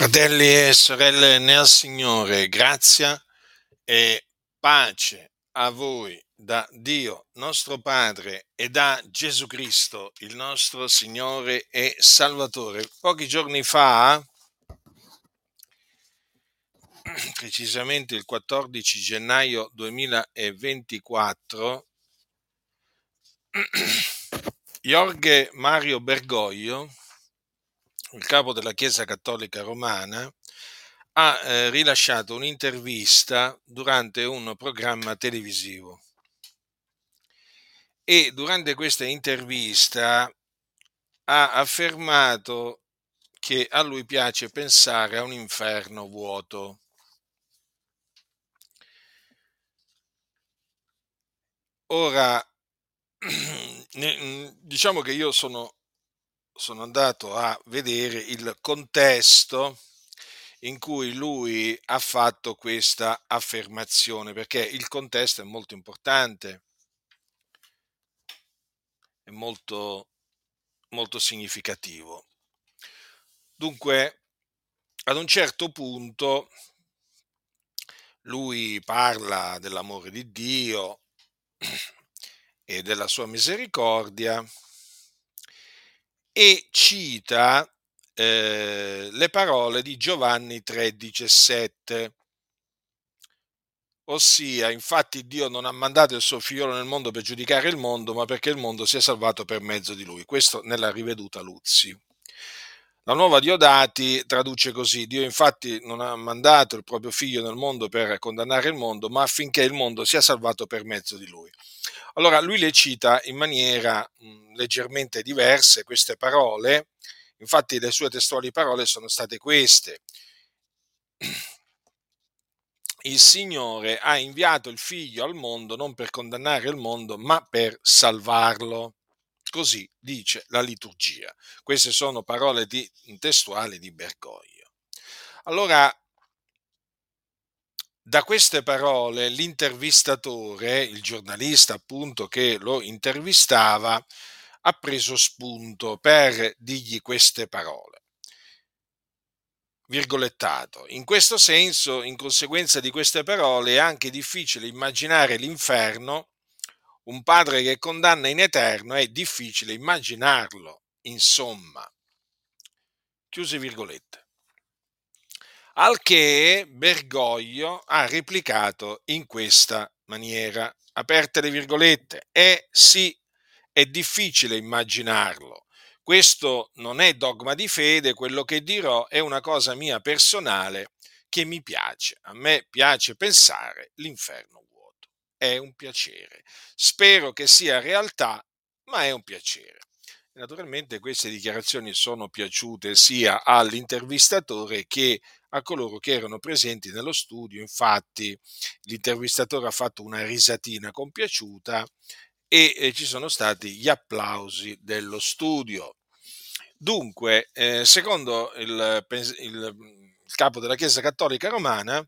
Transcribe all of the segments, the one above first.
Fratelli e sorelle nel Signore, grazia e pace a voi da Dio nostro Padre e da Gesù Cristo, il nostro Signore e Salvatore. Pochi giorni fa, precisamente il 14 gennaio 2024, Jorge Mario Bergoglio, il capo della Chiesa Cattolica Romana, ha eh, rilasciato un'intervista durante un programma televisivo. E durante questa intervista ha affermato che a lui piace pensare a un inferno vuoto. Ora, diciamo che io sono sono andato a vedere il contesto in cui lui ha fatto questa affermazione, perché il contesto è molto importante, è molto, molto significativo. Dunque, ad un certo punto lui parla dell'amore di Dio e della sua misericordia e cita eh, le parole di Giovanni 3:17, ossia, infatti Dio non ha mandato il suo figliolo nel mondo per giudicare il mondo, ma perché il mondo sia salvato per mezzo di lui. Questo nella riveduta Luzzi. La nuova Diodati traduce così: Dio infatti non ha mandato il proprio figlio nel mondo per condannare il mondo, ma affinché il mondo sia salvato per mezzo di lui. Allora lui le cita in maniera mh, leggermente diverse queste parole, infatti le sue testuali parole sono state queste. Il Signore ha inviato il figlio al mondo non per condannare il mondo, ma per salvarlo. Così dice la liturgia. Queste sono parole di, testuali di Bergoglio. Allora, da queste parole l'intervistatore, il giornalista appunto che lo intervistava, ha preso spunto per dirgli queste parole. Virgolettato. In questo senso, in conseguenza di queste parole, è anche difficile immaginare l'inferno, un padre che condanna in eterno, è difficile immaginarlo, insomma. Chiuse virgolette. Al che Bergoglio ha replicato in questa maniera, aperte le virgolette, è sì, è difficile immaginarlo. Questo non è dogma di fede, quello che dirò è una cosa mia personale che mi piace. A me piace pensare l'inferno vuoto. È un piacere. Spero che sia realtà, ma è un piacere. Naturalmente queste dichiarazioni sono piaciute sia all'intervistatore che a coloro che erano presenti nello studio. Infatti l'intervistatore ha fatto una risatina compiaciuta e eh, ci sono stati gli applausi dello studio. Dunque, eh, secondo il, il, capo della Chiesa Cattolica Romana,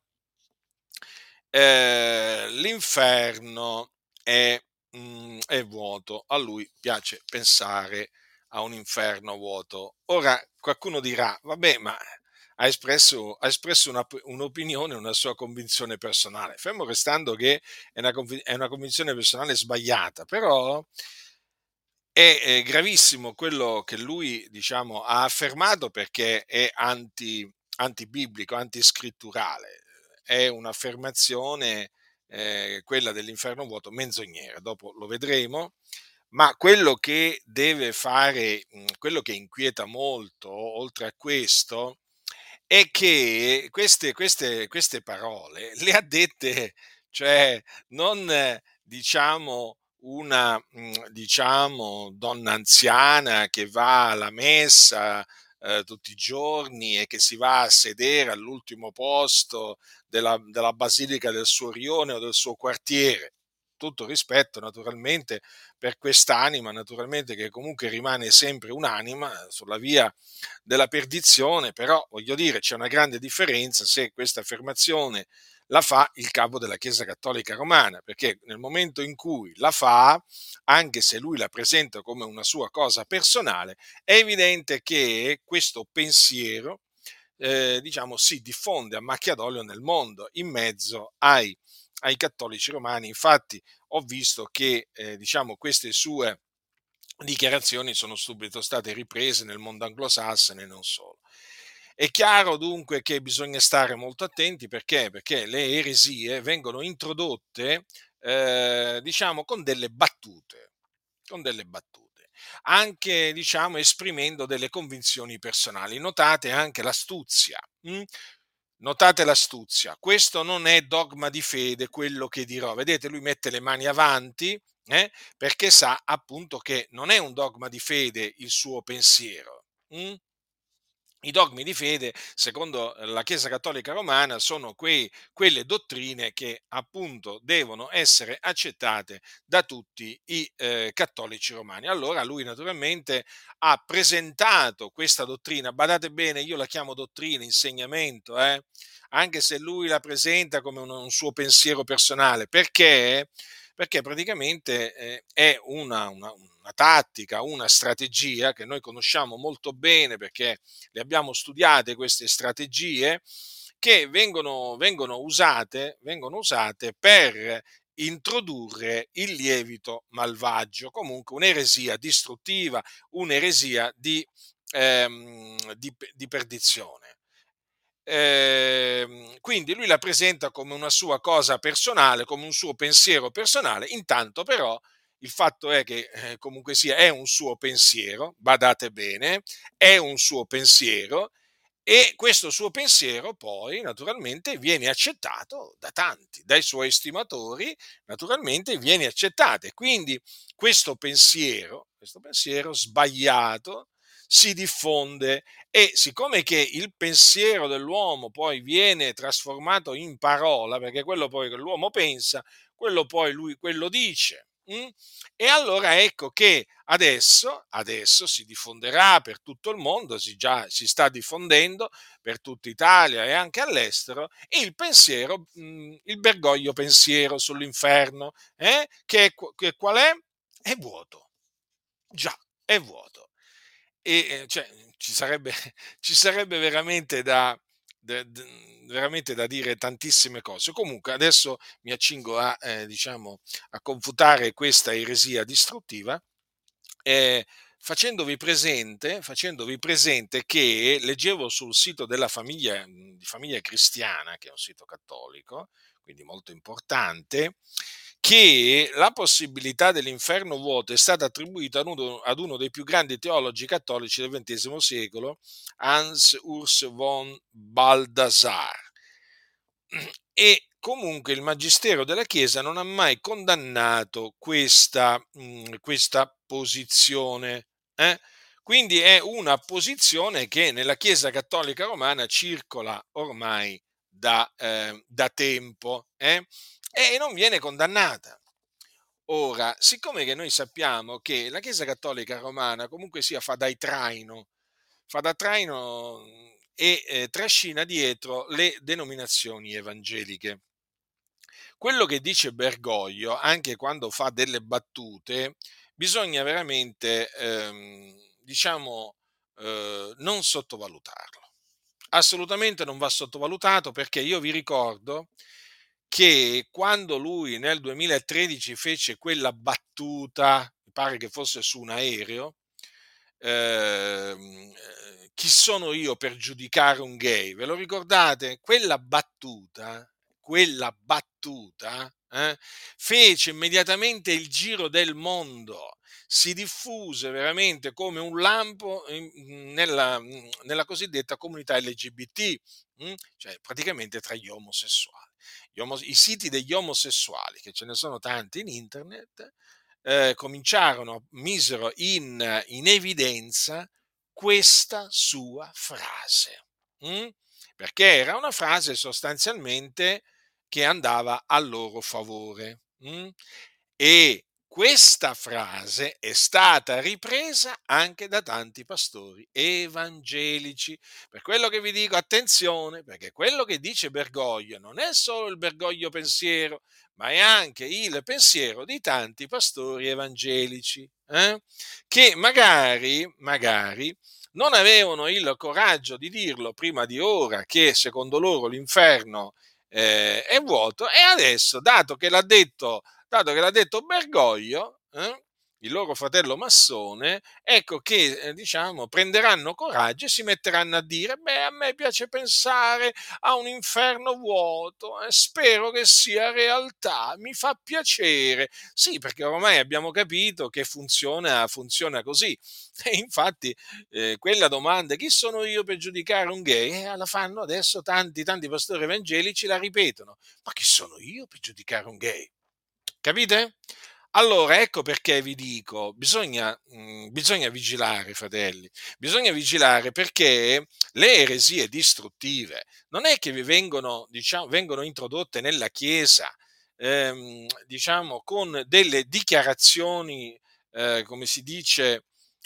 eh, l'inferno è, mh, mm, è vuoto, a lui piace pensare a un inferno vuoto. Ora qualcuno dirà, vabbè, ma ha espresso, ha espresso una, un'opinione, una sua convinzione personale, fermo restando che è una, è una convinzione personale sbagliata, però è, è, gravissimo quello che lui diciamo, ha affermato perché è anti, antibiblico, antiscritturale, è un'affermazione, eh, quella dell'inferno vuoto, menzognera, dopo lo vedremo, ma quello che deve fare, quello che inquieta molto, oltre a questo, è che queste, queste, queste parole le ha dette, cioè non diciamo una diciamo, donna anziana che va alla messa eh, tutti i giorni e che si va a sedere all'ultimo posto della, della basilica del suo rione o del suo quartiere tutto rispetto naturalmente per quest'anima, naturalmente che comunque rimane sempre un'anima sulla via della perdizione, però voglio dire c'è una grande differenza se questa affermazione la fa il capo della Chiesa Cattolica Romana, perché nel momento in cui la fa, anche se lui la presenta come una sua cosa personale, è evidente che questo pensiero eh, diciamo, si diffonde a macchia d'olio nel mondo in mezzo ai, ai cattolici romani. Infatti ho visto che eh, diciamo, queste sue dichiarazioni sono subito state riprese nel mondo anglosassone e non solo. È chiaro dunque che bisogna stare molto attenti perché, perché le eresie vengono introdotte, eh, diciamo, con delle battute, con delle battute, anche, diciamo, esprimendo delle convinzioni personali. Notate anche l'astuzia. Hm? Notate l'astuzia, questo non è dogma di fede quello che dirò. Vedete, lui mette le mani avanti eh? perché sa appunto che non è un dogma di fede il suo pensiero. Hm? I dogmi di fede, secondo la Chiesa Cattolica Romana, sono quei, quelle dottrine che appunto devono essere accettate da tutti i eh, cattolici romani. Allora lui naturalmente ha presentato questa dottrina, badate bene, io la chiamo dottrina, insegnamento, eh? anche se lui la presenta come un, un suo pensiero personale, perché? Perché praticamente eh, è una, una una tattica, una strategia che noi conosciamo molto bene perché le abbiamo studiate queste strategie che vengono, vengono, usate, vengono usate per introdurre il lievito malvagio, comunque un'eresia distruttiva, un'eresia di, ehm, di, di perdizione. Eh, quindi lui la presenta come una sua cosa personale, come un suo pensiero personale, intanto però il fatto è che eh, comunque sia, è un suo pensiero, badate bene, è un suo pensiero e questo suo pensiero poi naturalmente viene accettato da tanti, dai suoi estimatori, naturalmente viene accettato. E quindi questo pensiero, questo pensiero sbagliato, si diffonde e siccome che il pensiero dell'uomo poi viene trasformato in parola, perché quello poi che l'uomo pensa, quello poi lui quello dice, Mm? E allora ecco che adesso, adesso, si diffonderà per tutto il mondo, si, già, si sta diffondendo per tutta Italia e anche all'estero, il pensiero, mm, il bergoglio pensiero sull'inferno, eh? che, che qual è? È vuoto. Già, è vuoto. E eh, cioè, ci, sarebbe, ci sarebbe veramente da, de, de, veramente da dire tantissime cose. Comunque adesso mi accingo a, eh, diciamo, a confutare questa eresia distruttiva. Eh, facendovi presente, facendovi presente che leggevo sul sito della famiglia, di famiglia cristiana, che è un sito cattolico, quindi molto importante, che la possibilità dell'inferno vuoto è stata attribuita ad uno, ad uno dei più grandi teologi cattolici del XX secolo, Hans Urs von Baldassar. E comunque il Magistero della Chiesa non ha mai condannato questa, mh, questa posizione. Eh? Quindi è una posizione che nella Chiesa Cattolica Romana circola ormai da, eh, da tempo. Eh? e non viene condannata. Ora, siccome che noi sappiamo che la Chiesa Cattolica Romana comunque sia fa da traino, fa da traino e eh, trascina dietro le denominazioni evangeliche. Quello che dice Bergoglio, anche quando fa delle battute, bisogna veramente, ehm, diciamo, eh, non sottovalutarlo. Assolutamente non va sottovalutato perché io vi ricordo che quando lui nel 2013 fece quella battuta, mi pare che fosse su un aereo, eh, chi sono io per giudicare un gay? Ve lo ricordate? Quella battuta, quella battuta eh, fece immediatamente il giro del mondo, si diffuse veramente come un lampo nella, nella cosiddetta comunità LGBT, hm? cioè praticamente tra gli omosessuali i siti degli omosessuali, che ce ne sono tanti in internet, eh, cominciarono, misero in, in, evidenza questa sua frase, hm? perché era una frase sostanzialmente che andava a loro favore. Hm? E questa frase è stata ripresa anche da tanti pastori evangelici. Per quello che vi dico, attenzione, perché quello che dice Bergoglio non è solo il Bergoglio pensiero, ma è anche il pensiero di tanti pastori evangelici, eh? che magari, magari non avevano il coraggio di dirlo prima di ora che secondo loro l'inferno eh, è vuoto. E adesso, dato che l'ha detto, dato che l'ha detto Bergoglio, eh, il loro fratello massone, ecco che eh, diciamo prenderanno coraggio e si metteranno a dire: Beh, a me piace pensare a un inferno vuoto, eh, spero che sia realtà, mi fa piacere. Sì, perché ormai abbiamo capito che funziona, funziona così. E infatti, eh, quella domanda: chi sono io per giudicare un gay? Eh, la fanno adesso tanti, tanti pastori evangelici la ripetono. Ma chi sono io per giudicare un gay? Capite? Allora, ecco perché vi dico, bisogna, mh, bisogna vigilare, fratelli, bisogna vigilare perché le eresie distruttive non è che vi vengono, diciamo, vengono introdotte nella Chiesa, ehm, diciamo, con delle dichiarazioni, eh, come si dice,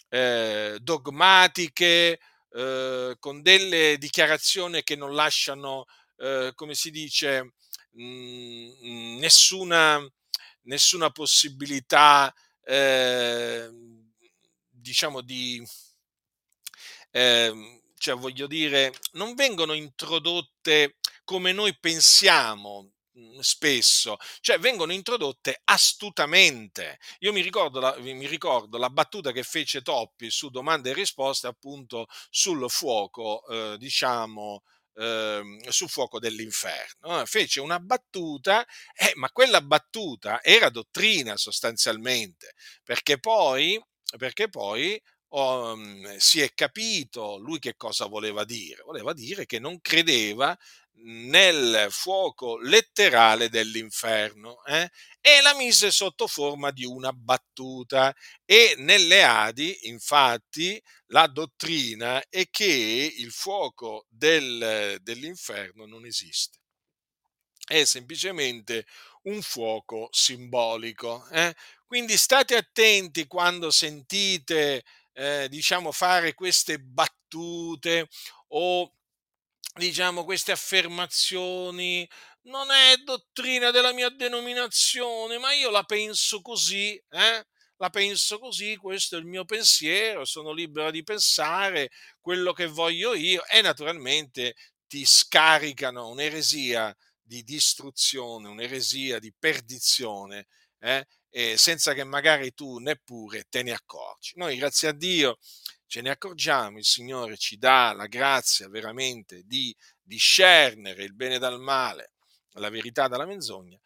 eh, dogmatiche, eh, con delle dichiarazioni che non lasciano, eh, come si dice, mh, nessuna nessuna possibilità, eh, diciamo, di, eh, cioè voglio dire, non vengono introdotte come noi pensiamo mm, spesso, cioè vengono introdotte astutamente. Io mi ricordo, la, mi ricordo la battuta che fece Toppi su domande e risposte appunto sul fuoco, eh, diciamo, eh, sul fuoco dell'inferno. Fece una battuta, eh, ma quella battuta era dottrina sostanzialmente, perché poi, perché poi um, si è capito lui che cosa voleva dire. Voleva dire che non credeva nel fuoco letterale dell'inferno eh? e la mise sotto forma di una battuta e nelle Adi infatti la dottrina è che il fuoco del, dell'inferno non esiste è semplicemente un fuoco simbolico. Eh? Quindi state attenti quando sentite, eh, diciamo, fare queste battute o diciamo, queste affermazioni, non è dottrina della mia denominazione, ma io la penso così, eh? La penso così, questo è il mio pensiero, sono libero di pensare quello che voglio io e naturalmente ti scaricano un'eresia di distruzione, un'eresia di perdizione, eh? senza che magari tu neppure te ne accorgi. Noi, grazie a Dio, ce ne accorgiamo, il Signore ci dà la grazia veramente di discernere il bene dal male, la verità dalla menzogna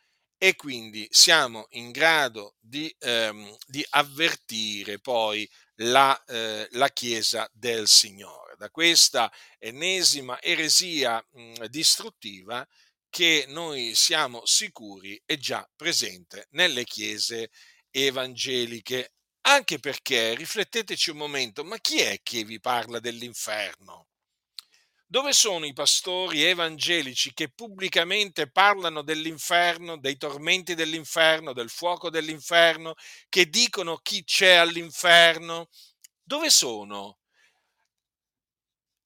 e quindi siamo in grado di, ehm, di avvertire poi la, eh, la, Chiesa del Signore. Da questa ennesima eresia mh, distruttiva che noi siamo sicuri è già presente nelle chiese evangeliche anche perché, rifletteteci un momento, ma chi è che vi parla dell'inferno? Dove sono i pastori evangelici che pubblicamente parlano dell'inferno, dei tormenti dell'inferno, del fuoco dell'inferno, che dicono chi c'è all'inferno? Dove sono?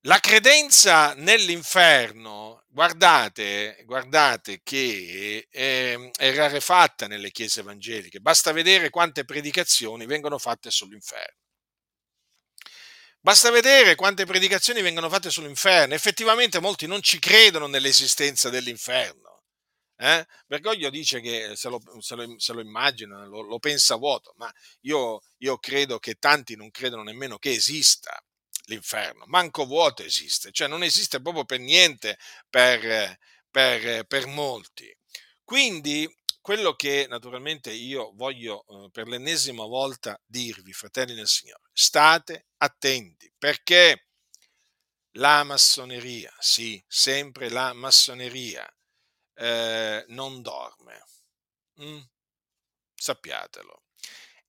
La credenza nell'inferno, guardate, guardate che è, è, rarefatta nelle chiese evangeliche, basta vedere quante predicazioni vengono fatte sull'inferno. Basta vedere quante predicazioni vengono fatte sull'inferno. Effettivamente molti non ci credono nell'esistenza dell'inferno. Eh? Bergoglio dice che se lo, se lo, se lo immagina, lo, lo, pensa vuoto, ma io, io credo che tanti non credono nemmeno che esista l'inferno, manco vuoto esiste, cioè non esiste proprio per niente per, per, per molti. Quindi quello che naturalmente io voglio eh, per l'ennesima volta dirvi, fratelli del Signore, state attenti perché la massoneria, sì, sempre la massoneria, eh, non dorme. Mm? Sappiatelo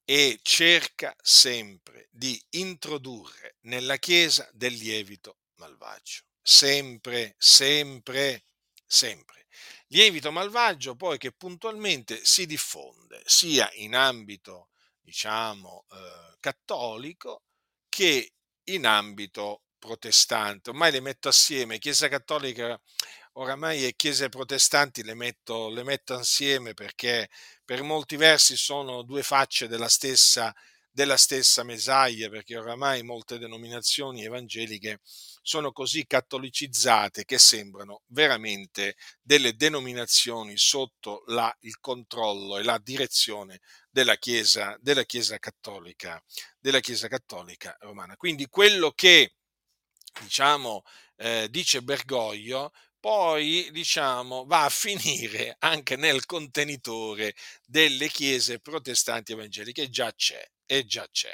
e cerca sempre di introdurre nella Chiesa del lievito malvagio. Sempre, sempre, sempre. Lievito malvagio poi che puntualmente si diffonde sia in ambito, diciamo, eh, cattolico che in ambito protestante. Ormai le metto assieme, Chiesa cattolica oramai e chiese protestanti le metto, le metto assieme perché per molti versi sono due facce della stessa, della stessa Mesaglia, perché oramai molte denominazioni evangeliche sono così cattolicizzate che sembrano veramente delle denominazioni sotto la, il controllo e la direzione della Chiesa, della Chiesa cattolica, della Chiesa cattolica romana. Quindi quello che diciamo, eh, dice Bergoglio poi diciamo, va a finire anche nel contenitore delle chiese protestanti evangeliche, già c'è, e già c'è.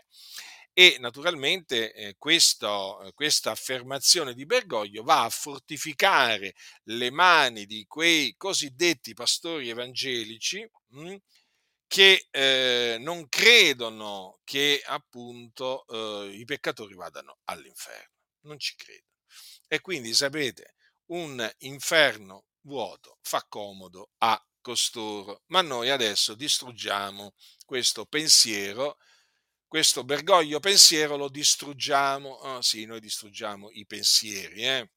E naturalmente eh, questo, questa affermazione di Bergoglio va a fortificare le mani di quei cosiddetti pastori evangelici mh, hm, che eh, non credono che appunto eh, i peccatori vadano all'inferno, non ci credono. E quindi sapete, un inferno vuoto fa comodo a costoro. Ma noi adesso distruggiamo questo pensiero, questo bergoglio pensiero lo distruggiamo. Oh, sì, noi distruggiamo i pensieri, eh?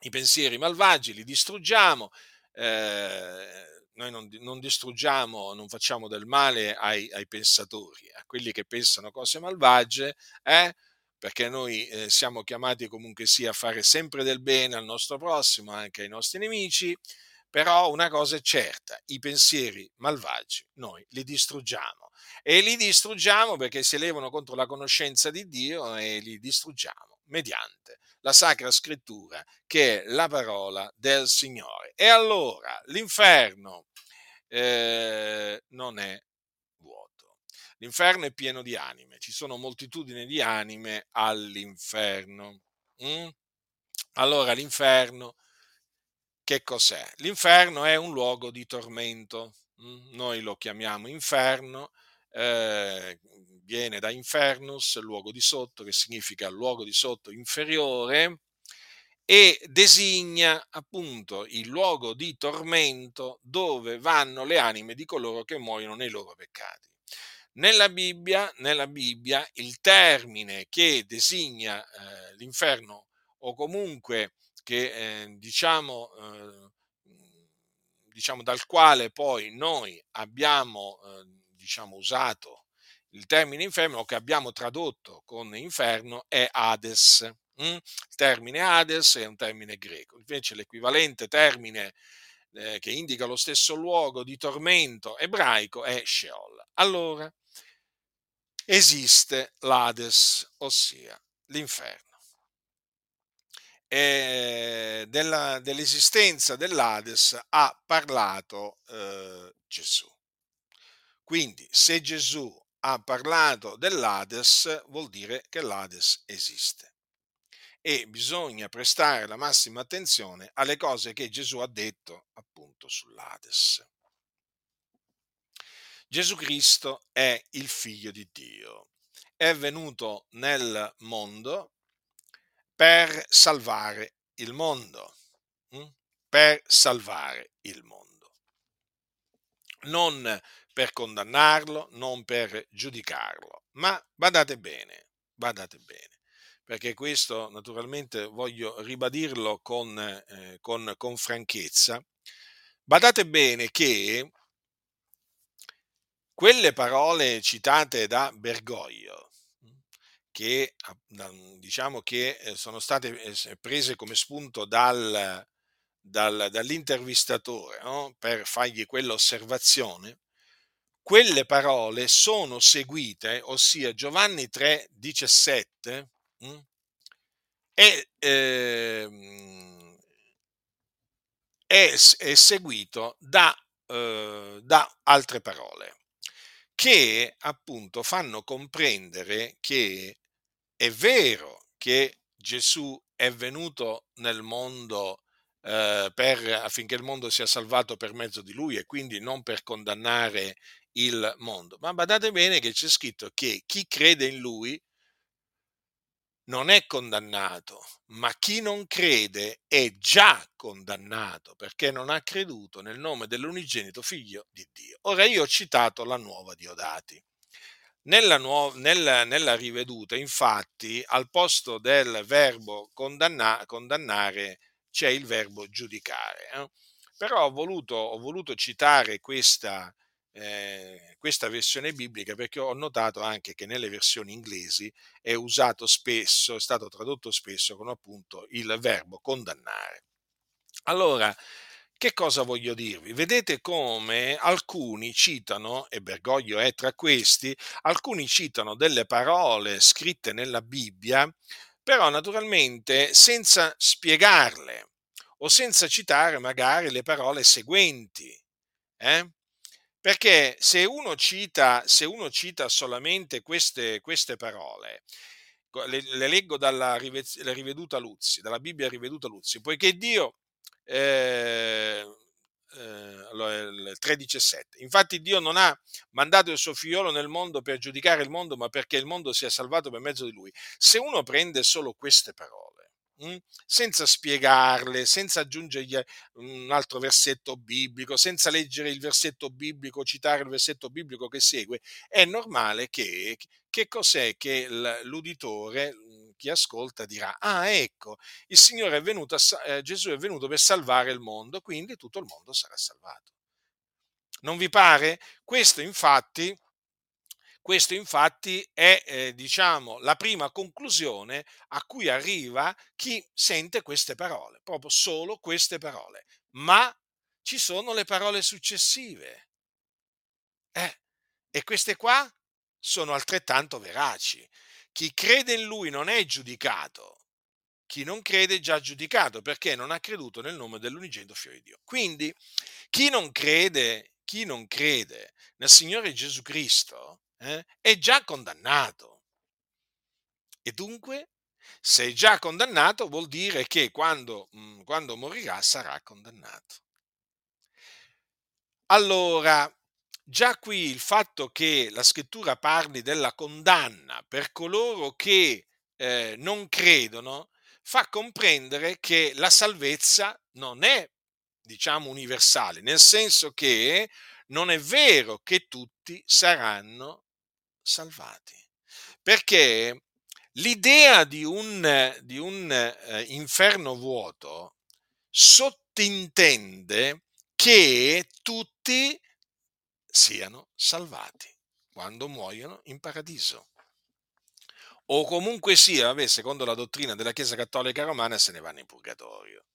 i pensieri malvagi li distruggiamo. Eh, noi non, non, distruggiamo, non facciamo del male ai, ai, pensatori, a quelli che pensano cose malvagie, eh? Perché noi eh, siamo chiamati comunque sia a fare sempre del bene al nostro prossimo, anche ai nostri nemici, però una cosa è certa, i pensieri malvagi noi li distruggiamo e li distruggiamo perché si elevano contro la conoscenza di Dio e li distruggiamo mediante la Sacra Scrittura che è la parola del Signore. E allora l'inferno eh, non è L'inferno è pieno di anime, ci sono moltitudini di anime all'inferno. Mm? Allora l'inferno, che cos'è? L'inferno è un luogo di tormento, mm? noi lo chiamiamo inferno, eh, viene da infernus, luogo di sotto, che significa luogo di sotto inferiore, e designa appunto il luogo di tormento dove vanno le anime di coloro che muoiono nei loro peccati. Nella Bibbia, nella Bibbia il termine che designa eh, l'inferno o comunque che eh, diciamo, eh, diciamo dal quale poi noi abbiamo eh, diciamo, usato il termine inferno o che abbiamo tradotto con inferno è Hades. Mm? Il termine Hades è un termine greco, invece l'equivalente termine eh, che indica lo stesso luogo di tormento ebraico è Sheol. Allora, esiste l'Ades, ossia l'inferno. Della, dell'esistenza dell'Ades ha parlato eh, Gesù. Quindi se Gesù ha parlato dell'Ades vuol dire che l'Ades esiste e bisogna prestare la massima attenzione alle cose che Gesù ha detto appunto sull'Ades. Gesù Cristo è il figlio di Dio. È venuto nel mondo per salvare il mondo. Hm? Per salvare il mondo. Non per condannarlo, non per giudicarlo, ma badate bene, badate bene, perché questo naturalmente voglio ribadirlo con, eh, con, con franchezza. Badate bene che quelle parole citate da Bergoglio, che diciamo che eh, sono state eh, prese come spunto dal, dal, dall'intervistatore no? per fargli quell'osservazione, quelle parole sono seguite, ossia Giovanni 3, 17, mh, è, eh, è, è, seguito da, eh, da altre parole che appunto fanno comprendere che è vero che Gesù è venuto nel mondo eh, per, affinché il mondo sia salvato per mezzo di lui e quindi non per condannare il mondo. Ma badate bene che c'è scritto che chi crede in lui non è condannato, ma chi non crede è già condannato perché non ha creduto nel nome dell'unigenito figlio di Dio. Ora io ho citato la nuova Diodati. Nella, nuova, nella, nella riveduta, infatti, al posto del verbo condanna, condannare c'è il verbo giudicare. Eh? Però ho voluto, ho voluto citare questa, eh, questa versione biblica perché ho notato anche che nelle versioni inglesi è usato spesso, è stato tradotto spesso con appunto il verbo condannare. Allora, che cosa voglio dirvi? Vedete come alcuni citano, e Bergoglio è tra questi, alcuni citano delle parole scritte nella Bibbia, però naturalmente senza spiegarle o senza citare magari le parole seguenti. Eh? Perché se uno cita, se uno cita solamente queste, queste parole, le, le, leggo dalla riveduta Luzzi, dalla Bibbia riveduta Luzzi, poiché Dio, eh, eh, 3,17, infatti Dio non ha mandato il suo figliolo nel mondo per giudicare il mondo, ma perché il mondo sia salvato per mezzo di lui. Se uno prende solo queste parole, Mm? senza spiegarle, senza aggiungergli un altro versetto biblico, senza leggere il versetto biblico, citare il versetto biblico che segue, è normale che, che cos'è che l'uditore, mm, chi ascolta, dirà, ah ecco, il Signore è venuto, a, Gesù è venuto per salvare il mondo, quindi tutto il mondo sarà salvato. Non vi pare? Questo infatti questo infatti è, eh, diciamo, la prima conclusione a cui arriva chi sente queste parole, proprio solo queste parole. Ma ci sono le parole successive. Eh, e queste qua sono altrettanto veraci. Chi crede in lui non è giudicato, chi non crede è già giudicato perché non ha creduto nel nome dell'unigenito figlio di Dio. Quindi chi non crede, chi non crede nel Signore Gesù Cristo eh, è già condannato. E dunque, se è già condannato, vuol dire che quando, mh, quando morirà sarà condannato. Allora, già qui il fatto che la scrittura parli della condanna per coloro che eh, non credono fa comprendere che la salvezza non è, diciamo, universale, nel senso che non è vero che tutti saranno salvati. Perché l'idea di un, di un eh, inferno vuoto sottintende che tutti siano salvati quando muoiono in paradiso. O comunque sia, vabbè, secondo la dottrina della Chiesa Cattolica Romana, se ne vanno in purgatorio.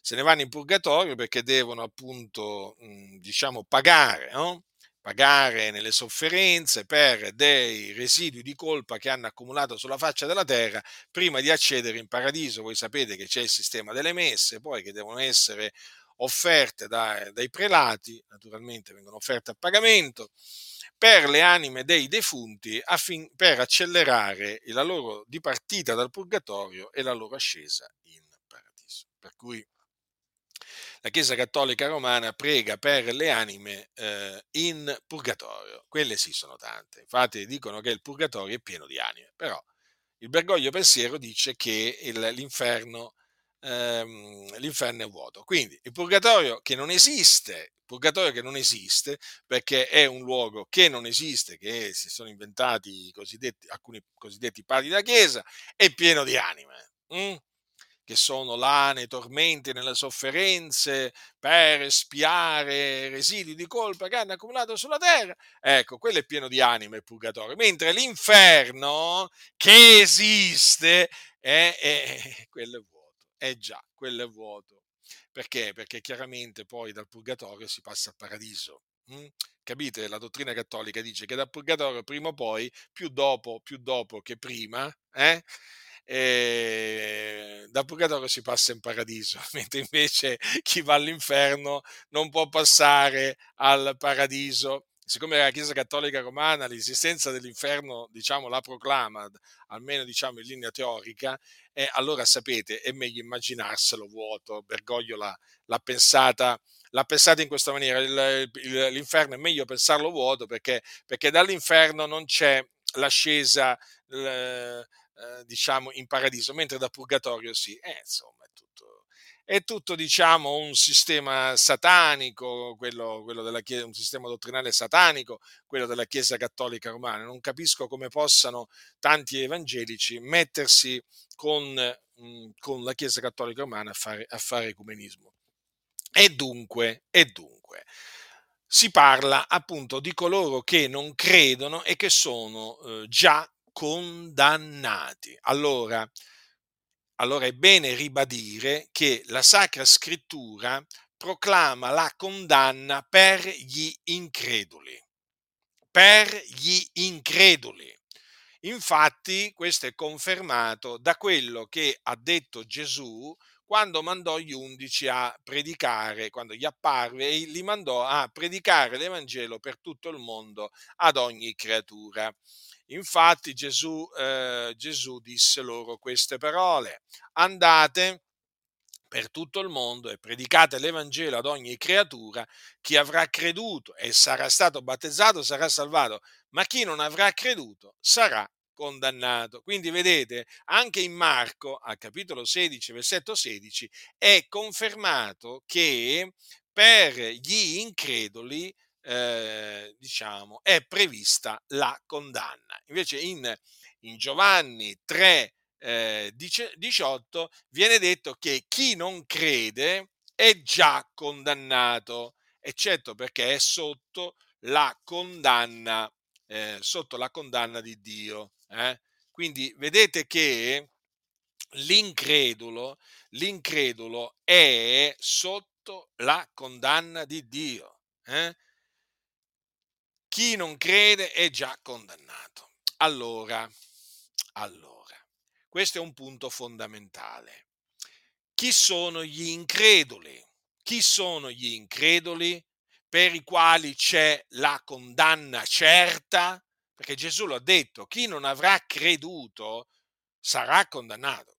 Se ne vanno in purgatorio perché devono appunto, diciamo, pagare no? Pagare nelle sofferenze per dei residui di colpa che hanno accumulato sulla faccia della terra prima di accedere in paradiso. Voi sapete che c'è il sistema delle messe, poi che devono essere offerte da, dai prelati, naturalmente vengono offerte a pagamento, per le anime dei defunti affin, per accelerare la loro dipartita dal purgatorio e la loro ascesa in paradiso. Per cui la Chiesa Cattolica Romana prega per le anime eh, in purgatorio. Quelle sì sono tante. Infatti dicono che il purgatorio è pieno di anime, però il Bergoglio Pensiero dice che il, l'inferno, ehm, l'inferno è vuoto. Quindi il purgatorio che non esiste, purgatorio che non esiste perché è un luogo che non esiste, che si sono inventati cosiddetti, alcuni cosiddetti padri della Chiesa, è pieno di anime. Mm? Che sono là nei tormenti, nelle sofferenze, per espiare residui di colpa che hanno accumulato sulla terra. Ecco, quello è pieno di anime il purgatorio, mentre l'inferno che esiste, è, è, quello è vuoto. È già, quello è vuoto. Perché? Perché chiaramente poi dal purgatorio si passa al paradiso. Hm? Capite? La dottrina cattolica dice che dal purgatorio prima o poi, più dopo, più dopo che prima, eh? E da purgatorio si passa in paradiso, mentre invece chi va all'inferno non può passare al paradiso. Siccome la Chiesa Cattolica Romana l'esistenza dell'inferno, diciamo, la proclama, almeno diciamo in linea teorica, eh, allora sapete, è meglio immaginarselo vuoto. Bergoglio l'ha, l'ha, pensata, l'ha pensata in questa maniera. Il, il, l'inferno è meglio pensarlo vuoto perché, perché dall'inferno non c'è l'ascesa. L, eh, diciamo, in paradiso, mentre da purgatorio sì. Eh, insomma, è tutto, è tutto diciamo, un sistema satanico, quello, quello della Chiesa, un sistema dottrinale satanico, quello della Chiesa Cattolica Romana. Non capisco come possano tanti evangelici mettersi con, mm, con la Chiesa Cattolica Romana a fare, a fare ecumenismo. E dunque, e dunque, si parla appunto di coloro che non credono e che sono eh, già condannati. Allora, allora è bene ribadire che la Sacra Scrittura proclama la condanna per gli increduli. Per gli increduli. Infatti, questo è confermato da quello che ha detto Gesù quando mandò gli undici a predicare, quando gli apparve e li mandò a predicare l'Evangelo per tutto il mondo ad ogni creatura. Infatti Gesù, eh, Gesù disse loro queste parole, andate per tutto il mondo e predicate l'Evangelo ad ogni creatura, chi avrà creduto e sarà stato battezzato sarà salvato, ma chi non avrà creduto sarà condannato. Quindi vedete, anche in Marco, al capitolo 16, versetto 16, è confermato che per gli increduli, eh, diciamo, è prevista la condanna. Invece in, in Giovanni 3, eh, 18 viene detto che chi non crede è già condannato, eccetto perché è sotto la condanna, eh, sotto la condanna di Dio. Eh? Quindi vedete che l'incredulo, l'incredulo è sotto la condanna di Dio. Eh? Chi non crede è già condannato. Allora, allora, questo è un punto fondamentale. Chi sono gli increduli? Chi sono gli increduli per i quali c'è la condanna certa? Perché Gesù l'ha detto, chi non avrà creduto sarà condannato.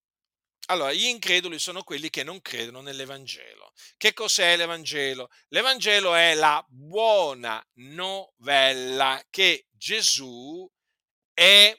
Allora, gli increduli sono quelli che non credono nell'Evangelo. Che cos'è l'Evangelo? L'Evangelo è la buona novella che Gesù è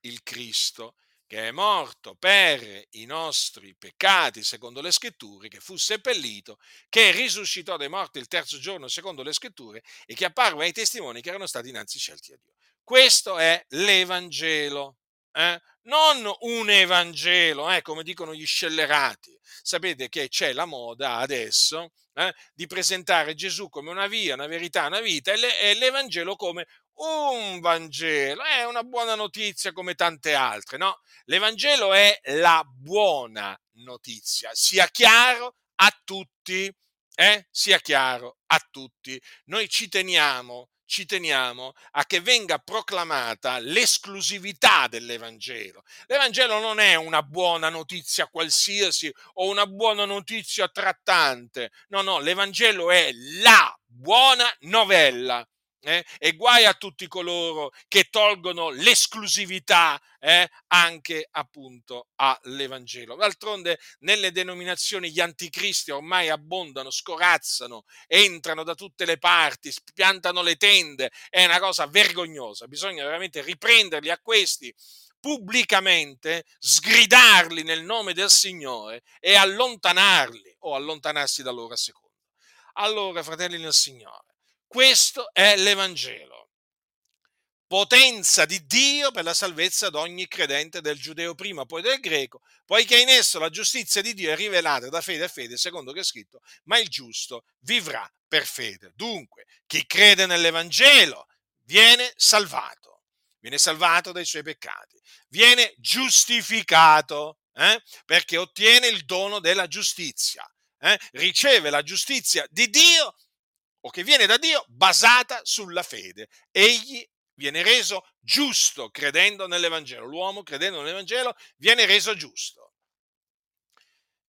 il Cristo, che è morto per i nostri peccati, secondo le scritture, che fu seppellito, che risuscitò dai morti il terzo giorno, secondo le scritture, e che apparve ai testimoni che erano stati innanzi scelti a Dio. Questo è l'Evangelo. Eh? Non un Evangelo, eh, come dicono gli scellerati. Sapete che c'è la moda adesso eh, di presentare Gesù come una via, una verità, una vita e, le, e l'Evangelo come un Vangelo. È una buona notizia come tante altre, no? L'Evangelo è la buona notizia, sia chiaro a tutti. Eh? Sia chiaro a tutti. Noi ci teniamo ci teniamo a che venga proclamata l'esclusività dell'Evangelo. L'Evangelo non è una buona notizia qualsiasi o una buona notizia trattante. No, no, l'Evangelo è la buona novella eh? e guai a tutti coloro che tolgono l'esclusività eh, anche appunto all'Evangelo. D'altronde nelle denominazioni gli anticristi ormai abbondano, scorazzano, entrano da tutte le parti, piantano le tende, è una cosa vergognosa, bisogna veramente riprenderli a questi pubblicamente, sgridarli nel nome del Signore e allontanarli o allontanarsi da loro a seconda. Allora, fratelli nel Signore, questo è l'Evangelo. Potenza di Dio per la salvezza di ogni credente del giudeo prima, poi del greco, poiché in esso la giustizia di Dio è rivelata da fede a fede, secondo che è scritto, ma il giusto vivrà per fede. Dunque, chi crede nell'Evangelo viene salvato, viene salvato dai suoi peccati, viene giustificato, eh? perché ottiene il dono della giustizia, eh? riceve la giustizia di Dio o che viene da Dio basata sulla fede. Egli viene reso giusto credendo nell'Evangelo. L'uomo credendo nell'Evangelo viene reso giusto.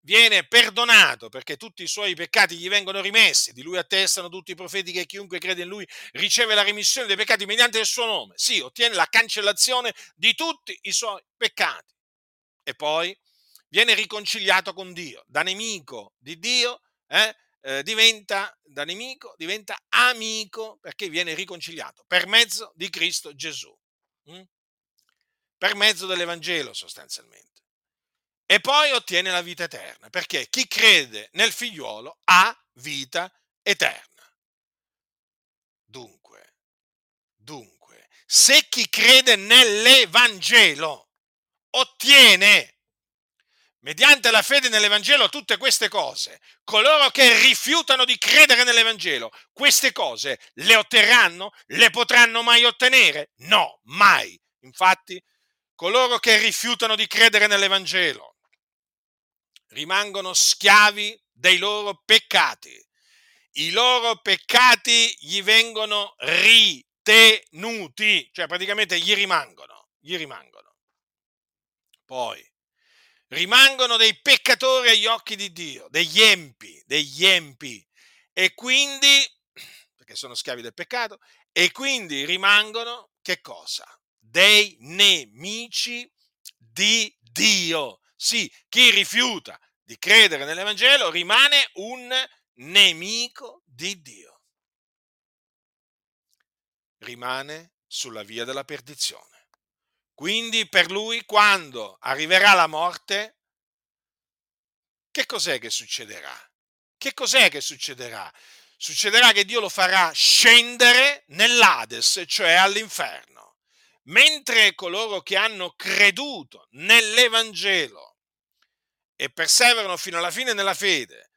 Viene perdonato perché tutti i suoi peccati gli vengono rimessi. Di lui attestano tutti i profeti che chiunque crede in lui riceve la remissione dei peccati mediante il suo nome. Sì, ottiene la cancellazione di tutti i suoi peccati. E poi viene riconciliato con Dio, da nemico di Dio, eh, eh, diventa da nemico, diventa amico perché viene riconciliato per mezzo di Cristo Gesù, hm? per mezzo dell'Evangelo sostanzialmente. E poi ottiene la vita eterna, perché chi crede nel figliuolo ha vita eterna. Dunque, dunque, se chi crede nell'Evangelo ottiene mediante la fede nell'Evangelo tutte queste cose. Coloro che rifiutano di credere nell'Evangelo, queste cose le otterranno? Le potranno mai ottenere? No, mai. Infatti, coloro che rifiutano di credere nell'Evangelo rimangono schiavi dei loro peccati. I loro peccati gli vengono ritenuti, cioè praticamente gli rimangono, gli rimangono. Poi, rimangono dei peccatori agli occhi di Dio, degli empi, degli empi, e quindi, perché sono schiavi del peccato, e quindi rimangono che cosa? Dei nemici di Dio. Sì, chi rifiuta di credere nell'Evangelo rimane un nemico di Dio. Rimane sulla via della perdizione. Quindi per lui quando arriverà la morte, che cos'è che succederà? Che cos'è che succederà? Succederà che Dio lo farà scendere nell'Ades, cioè all'inferno, mentre coloro che hanno creduto nell'Evangelo e perseverano fino alla fine nella fede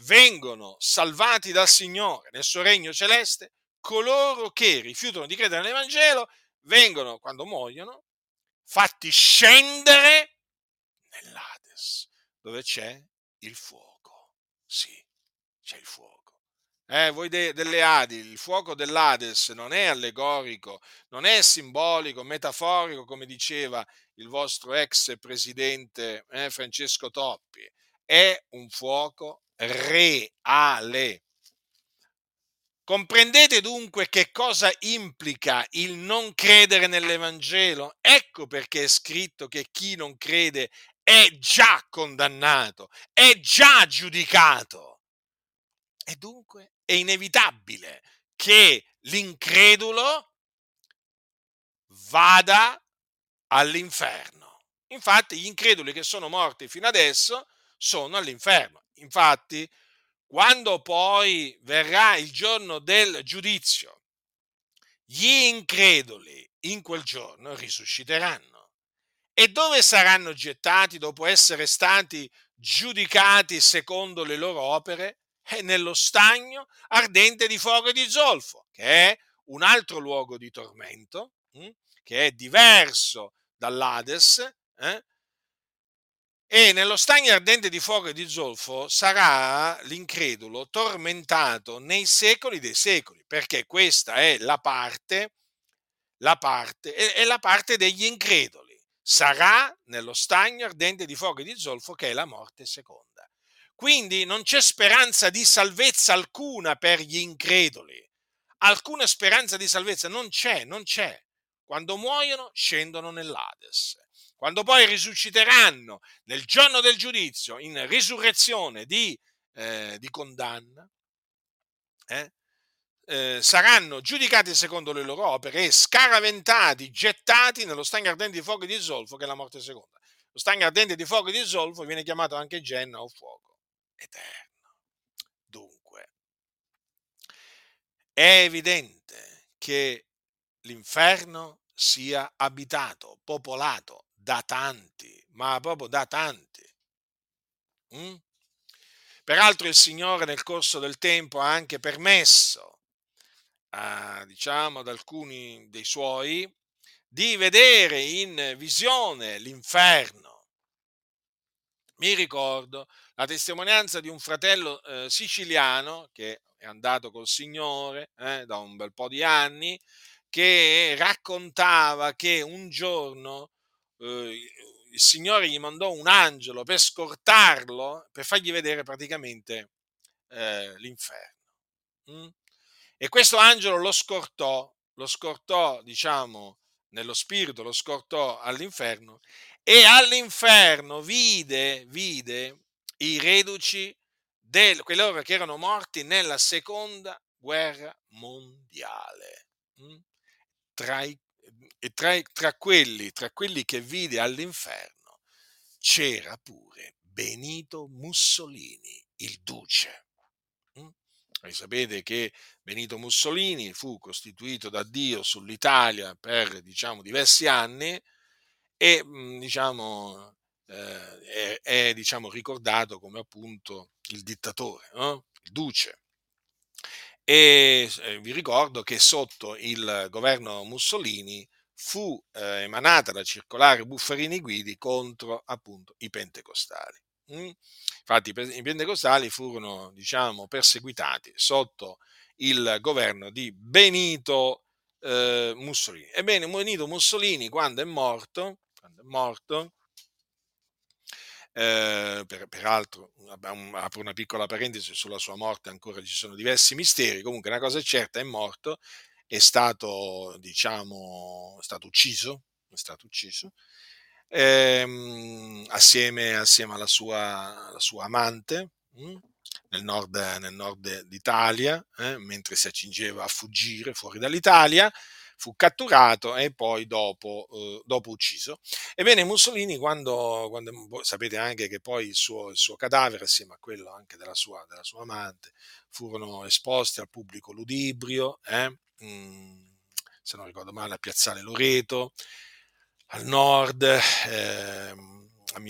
vengono salvati dal Signore nel suo regno celeste, coloro che rifiutano di credere nell'Evangelo vengono, quando muoiono, fatti scendere nell'Ades, dove c'è il fuoco. Sì, c'è il fuoco. Eh, voi de- delle Adi, il fuoco dell'Ades non è allegorico, non è simbolico, metaforico, come diceva il vostro ex presidente eh, Francesco Toppi, è un fuoco reale. Comprendete dunque che cosa implica il non credere nell'Evangelo? Ecco perché è scritto che chi non crede è già condannato, è già giudicato. E dunque è inevitabile che l'incredulo vada all'inferno. Infatti gli increduli che sono morti fino adesso sono all'inferno. Infatti quando poi verrà il giorno del giudizio, gli increduli in quel giorno risusciteranno. E dove saranno gettati dopo essere stati giudicati secondo le loro opere? È nello stagno ardente di fuoco e di zolfo, che è un altro luogo di tormento, hm, che è diverso dall'Ades, eh? E nello stagno ardente di fuoco e di zolfo sarà l'incredulo tormentato nei secoli dei secoli, perché questa è la parte, la parte, è la parte degli increduli. Sarà nello stagno ardente di fuoco e di zolfo che è la morte seconda. Quindi non c'è speranza di salvezza alcuna per gli increduli. Alcuna speranza di salvezza non c'è, non c'è. Quando muoiono scendono nell'Ades quando poi risusciteranno nel giorno del giudizio in risurrezione di, eh, di condanna, eh, eh, saranno giudicati secondo le loro opere e scaraventati, gettati nello stagno ardente di fuoco e di zolfo, che è la morte seconda. Lo stagno ardente di fuoco e di zolfo viene chiamato anche Genna o fuoco eterno. Dunque, è evidente che l'inferno sia abitato, popolato da tanti, ma proprio da tanti. Mm? Peraltro il Signore nel corso del tempo ha anche permesso, a, diciamo, ad alcuni dei suoi di vedere in visione l'inferno. Mi ricordo la testimonianza di un fratello eh, siciliano che è andato col Signore eh, da un bel po' di anni, che raccontava che un giorno eh, il Signore gli mandò un angelo per scortarlo, per fargli vedere praticamente eh, l'inferno. Mm? E questo angelo lo scortò, lo scortò, diciamo, nello spirito, lo scortò all'inferno e all'inferno vide, vide i reduci, del, quelli che erano morti nella seconda guerra mondiale. Mm? Tra i e tra, tra, quelli, tra quelli che vide all'inferno c'era pure Benito Mussolini, il duce. Mm? Voi sapete che Benito Mussolini fu costituito da Dio sull'Italia per diciamo, diversi anni e mm, diciamo, eh, è, è, diciamo, ricordato come appunto il dittatore, no? il duce. E eh, vi ricordo che sotto il governo Mussolini fu eh, emanata la circolare Buffarini Guidi contro appunto i pentecostali. Mm? Infatti i pentecostali furono diciamo perseguitati sotto il governo di Benito eh, Mussolini. Ebbene, Benito Mussolini quando è morto, quando è morto eh, per, peraltro, apro una piccola parentesi sulla sua morte, ancora ci sono diversi misteri. Comunque, una cosa è certa: è morto, è stato, diciamo, è stato ucciso, è stato ucciso ehm, assieme, assieme, alla, sua, alla sua amante mh, hm, nel, nord, nel nord d'Italia, eh, mentre si accingeva a fuggire fuori dall'Italia fu catturato e poi dopo, eh, dopo ucciso. Ebbene, Mussolini, quando, quando, sapete anche che poi il suo, il suo, cadavere, assieme a quello anche della sua, della sua amante, furono esposti al pubblico ludibrio, eh? Mm, se non ricordo male, a Piazzale Loreto, al nord, eh,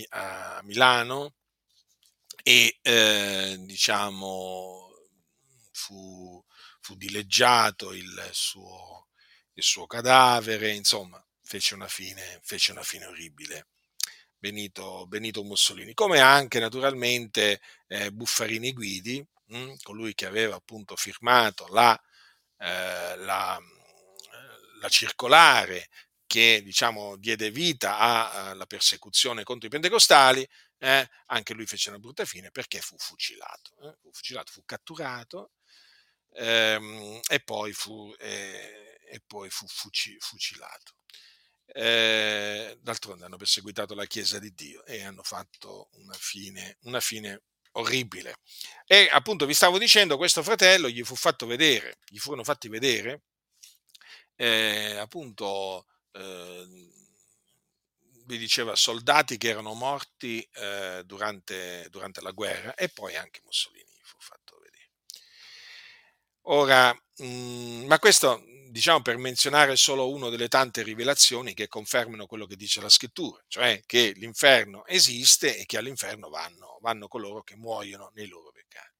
a, a, Milano, e eh, diciamo fu, fu dileggiato il suo, il suo cadavere, insomma, fece una fine, fece una fine orribile. Benito, Benito, Mussolini, come anche naturalmente eh, Buffarini Guidi, mh, hm, colui che aveva appunto firmato la, eh, la, la circolare che diciamo, diede vita alla persecuzione contro i pentecostali, eh, anche lui fece una brutta fine perché fu fucilato, eh, fu, fucilato, fu catturato ehm, e poi fu, eh, e poi fu fuci- fucilato. Eh, d'altronde hanno perseguitato la Chiesa di Dio e hanno fatto una fine, una fine orribile. E appunto vi stavo dicendo, questo fratello gli fu fatto vedere, gli furono fatti vedere eh, appunto eh, vi diceva soldati che erano morti eh, durante, durante, la guerra e poi anche Mussolini fu fatto vedere. Ora, mh, mm, ma questo diciamo per menzionare solo una delle tante rivelazioni che confermano quello che dice la scrittura, cioè che l'inferno esiste e che all'inferno vanno, vanno coloro che muoiono nei loro peccati.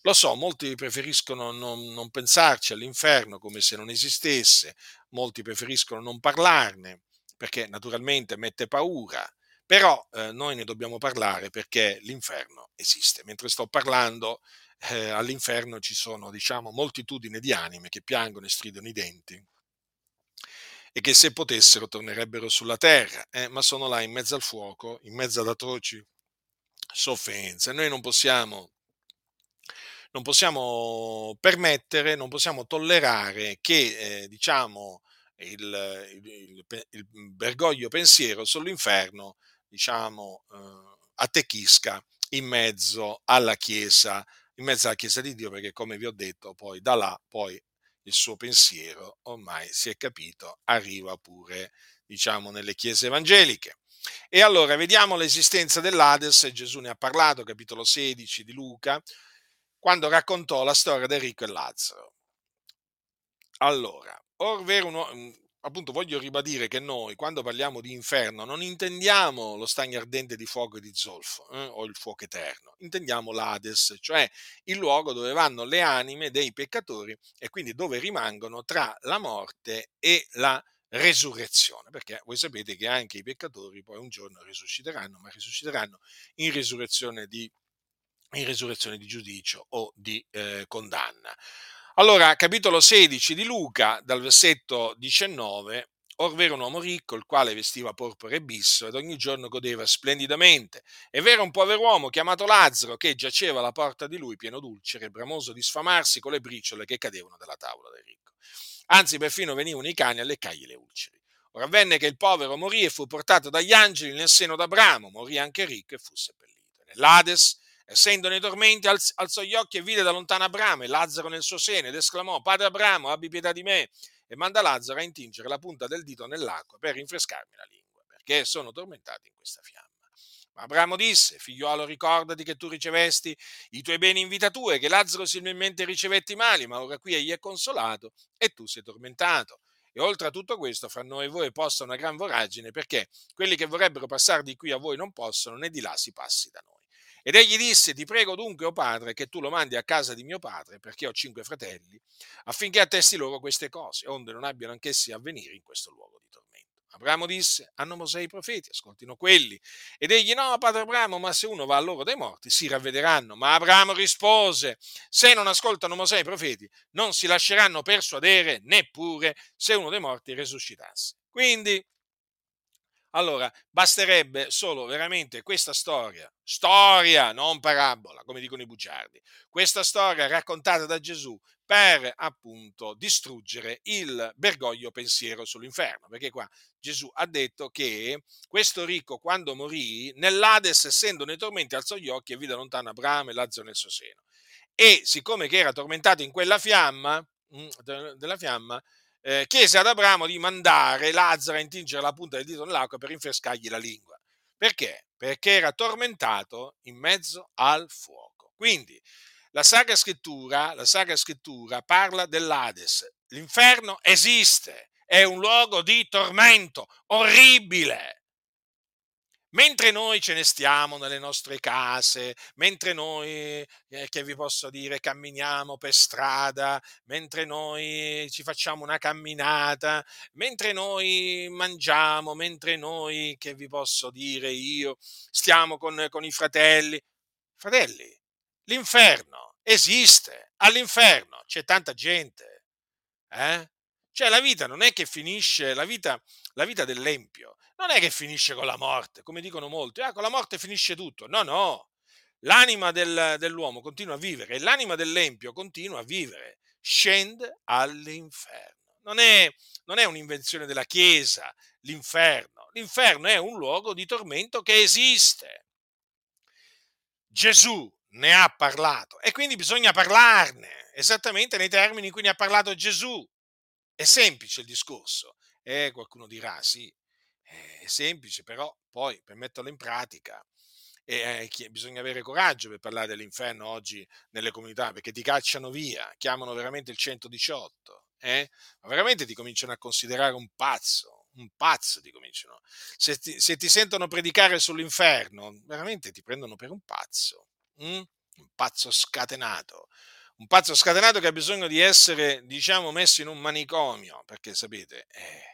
Lo so, molti preferiscono non, non pensarci all'inferno come se non esistesse, molti preferiscono non parlarne perché naturalmente mette paura, però eh, noi ne dobbiamo parlare perché l'inferno esiste. Mentre sto parlando eh, all'inferno ci sono, diciamo, moltitudine di anime che piangono e stridono i denti e che se potessero tornerebbero sulla terra, eh, ma sono là in mezzo al fuoco, in mezzo ad atroci sofferenze. Noi non possiamo, non possiamo permettere, non possiamo tollerare che, eh, diciamo, il, il, il, bergoglio pensiero sull'inferno, diciamo, eh, attecchisca in mezzo alla Chiesa in mezzo alla Chiesa di Dio, perché come vi ho detto, poi da là, poi il suo pensiero, ormai si è capito, arriva pure, diciamo, nelle chiese evangeliche. E allora vediamo l'esistenza dell'Ades, Gesù ne ha parlato, capitolo 16 di Luca, quando raccontò la storia del ricco e Lazzaro. Allora, or vero un, appunto voglio ribadire che noi quando parliamo di inferno non intendiamo lo stagno ardente di fuoco e di zolfo eh, o il fuoco eterno, intendiamo l'Ades, cioè il luogo dove vanno le anime dei peccatori e quindi dove rimangono tra la morte e la resurrezione, perché voi sapete che anche i peccatori poi un giorno risusciteranno, ma risusciteranno in risurrezione di, in risurrezione di giudicio o di eh, condanna. Allora, capitolo 16 di Luca, dal versetto 19, Orvero un uomo ricco, il quale vestiva porpora e bisso ed ogni giorno godeva splendidamente. E v'era un pover'uomo chiamato Lazzaro che giaceva alla porta di lui pieno d'ulcere, bramoso di sfamarsi con le briciole che cadevano dalla tavola del ricco. Anzi, perfino venivano i cani a leccargli le ulceri. Ora avvenne che il povero morì e fu portato dagli angeli nel seno d'Abramo, morì anche ricco e fu seppellito. Nell'Ades essendo nei tormenti, alz- alzò gli occhi e vide da lontano Abramo e Lazzaro nel suo seno ed esclamò, Padre Abramo, abbi pietà di me, e manda Lazzaro a intingere la punta del dito nell'acqua per rinfrescarmi la lingua, perché sono tormentato in questa fiamma. Ma Abramo disse, figliuolo, ricordati che tu ricevesti i tuoi beni in vita tua e che Lazzaro similmente ricevetti mali, ma ora qui egli è consolato e tu sei tormentato. E oltre a tutto questo, fra noi e voi possa una gran voragine, perché quelli che vorrebbero passare di qui a voi non possono, né di là si passi da noi. Ed egli disse, ti prego dunque, o oh padre, che tu lo mandi a casa di mio padre, perché ho cinque fratelli, affinché attesti loro queste cose, onde non abbiano anch'essi a venire in questo luogo di tormento. Abramo disse, hanno Mosè i profeti, ascoltino quelli. Ed egli, no, padre Abramo, ma se uno va a loro dai morti, si ravvederanno. Ma Abramo rispose, se non ascoltano Mosè i profeti, non si lasceranno persuadere, neppure se uno dei morti risuscitasse. Quindi allora, basterebbe solo veramente questa storia, storia, non parabola, come dicono i bugiardi, questa storia raccontata da Gesù per appunto distruggere il bergoglio pensiero sull'inferno, perché qua Gesù ha detto che questo ricco quando morì nell'Ades essendo nei tormenti alzò gli occhi e vide lontano Abramo e Lazzaro nel suo seno. E siccome che era tormentato in quella fiamma, mm, della fiamma, eh, chiese ad Abramo di mandare Lazzaro a intingere la punta del dito nell'acqua per rinfrescargli la lingua. Perché? Perché era tormentato in mezzo al fuoco. Quindi la Sacra Scrittura, la Sacra Scrittura parla dell'Ades. L'inferno esiste, è un luogo di tormento orribile mentre noi ce ne stiamo nelle nostre case, mentre noi, eh, che vi posso dire, camminiamo per strada, mentre noi ci facciamo una camminata, mentre noi mangiamo, mentre noi, che vi posso dire io, stiamo con, con i fratelli. Fratelli, l'inferno esiste, all'inferno c'è tanta gente. Eh? Cioè la vita non è che finisce, la vita, la vita dell'empio non è che finisce con la morte, come dicono molti, ah, con la morte finisce tutto. No, no, l'anima del, dell'uomo continua a vivere e l'anima dell'empio continua a vivere, scende all'inferno. Non è, non è un'invenzione della Chiesa l'inferno, l'inferno è un luogo di tormento che esiste. Gesù ne ha parlato e quindi bisogna parlarne esattamente nei termini in cui ne ha parlato Gesù. È semplice il discorso. Eh, qualcuno dirà, sì, è semplice, però poi per metterlo in pratica eh, bisogna avere coraggio per parlare dell'inferno oggi nelle comunità, perché ti cacciano via, chiamano veramente il 118, eh? ma veramente ti cominciano a considerare un pazzo, un pazzo ti cominciano. Se ti, se ti sentono predicare sull'inferno, veramente ti prendono per un pazzo, hm? un pazzo scatenato un pazzo scatenato che ha bisogno di essere, diciamo, messo in un manicomio, perché sapete, eh,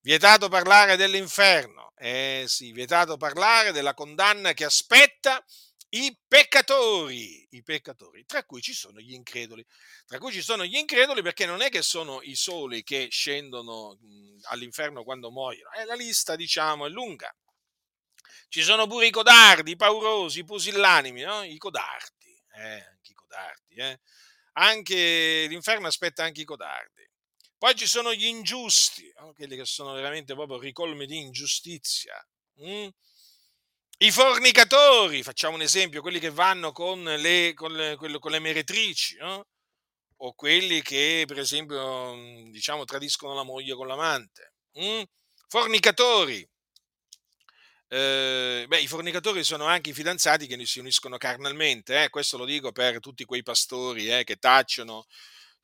Vietato parlare dell'inferno, eh sì, vietato parlare della condanna che aspetta i peccatori, i peccatori, tra cui ci sono gli increduli, tra cui ci sono gli increduli perché non è che sono i soli che scendono all'inferno quando muoiono, eh, la lista diciamo è lunga. Ci sono pure i codardi, i paurosi, i pusillanimi, no? i codardi, eh, anche i codardi, eh. Anche l'inferno aspetta anche i codardi. Poi ci sono gli ingiusti, no? quelli che sono veramente proprio ricolmi di ingiustizia. Mm? I fornicatori, facciamo un esempio, quelli che vanno con le, con le, con le meretrici, no? o quelli che per esempio mm, diciamo, tradiscono la moglie con l'amante. Mm? Fornicatori. Eh, beh, i fornicatori sono anche i fidanzati che si uniscono carnalmente, eh? questo lo dico per tutti quei pastori eh, che tacciono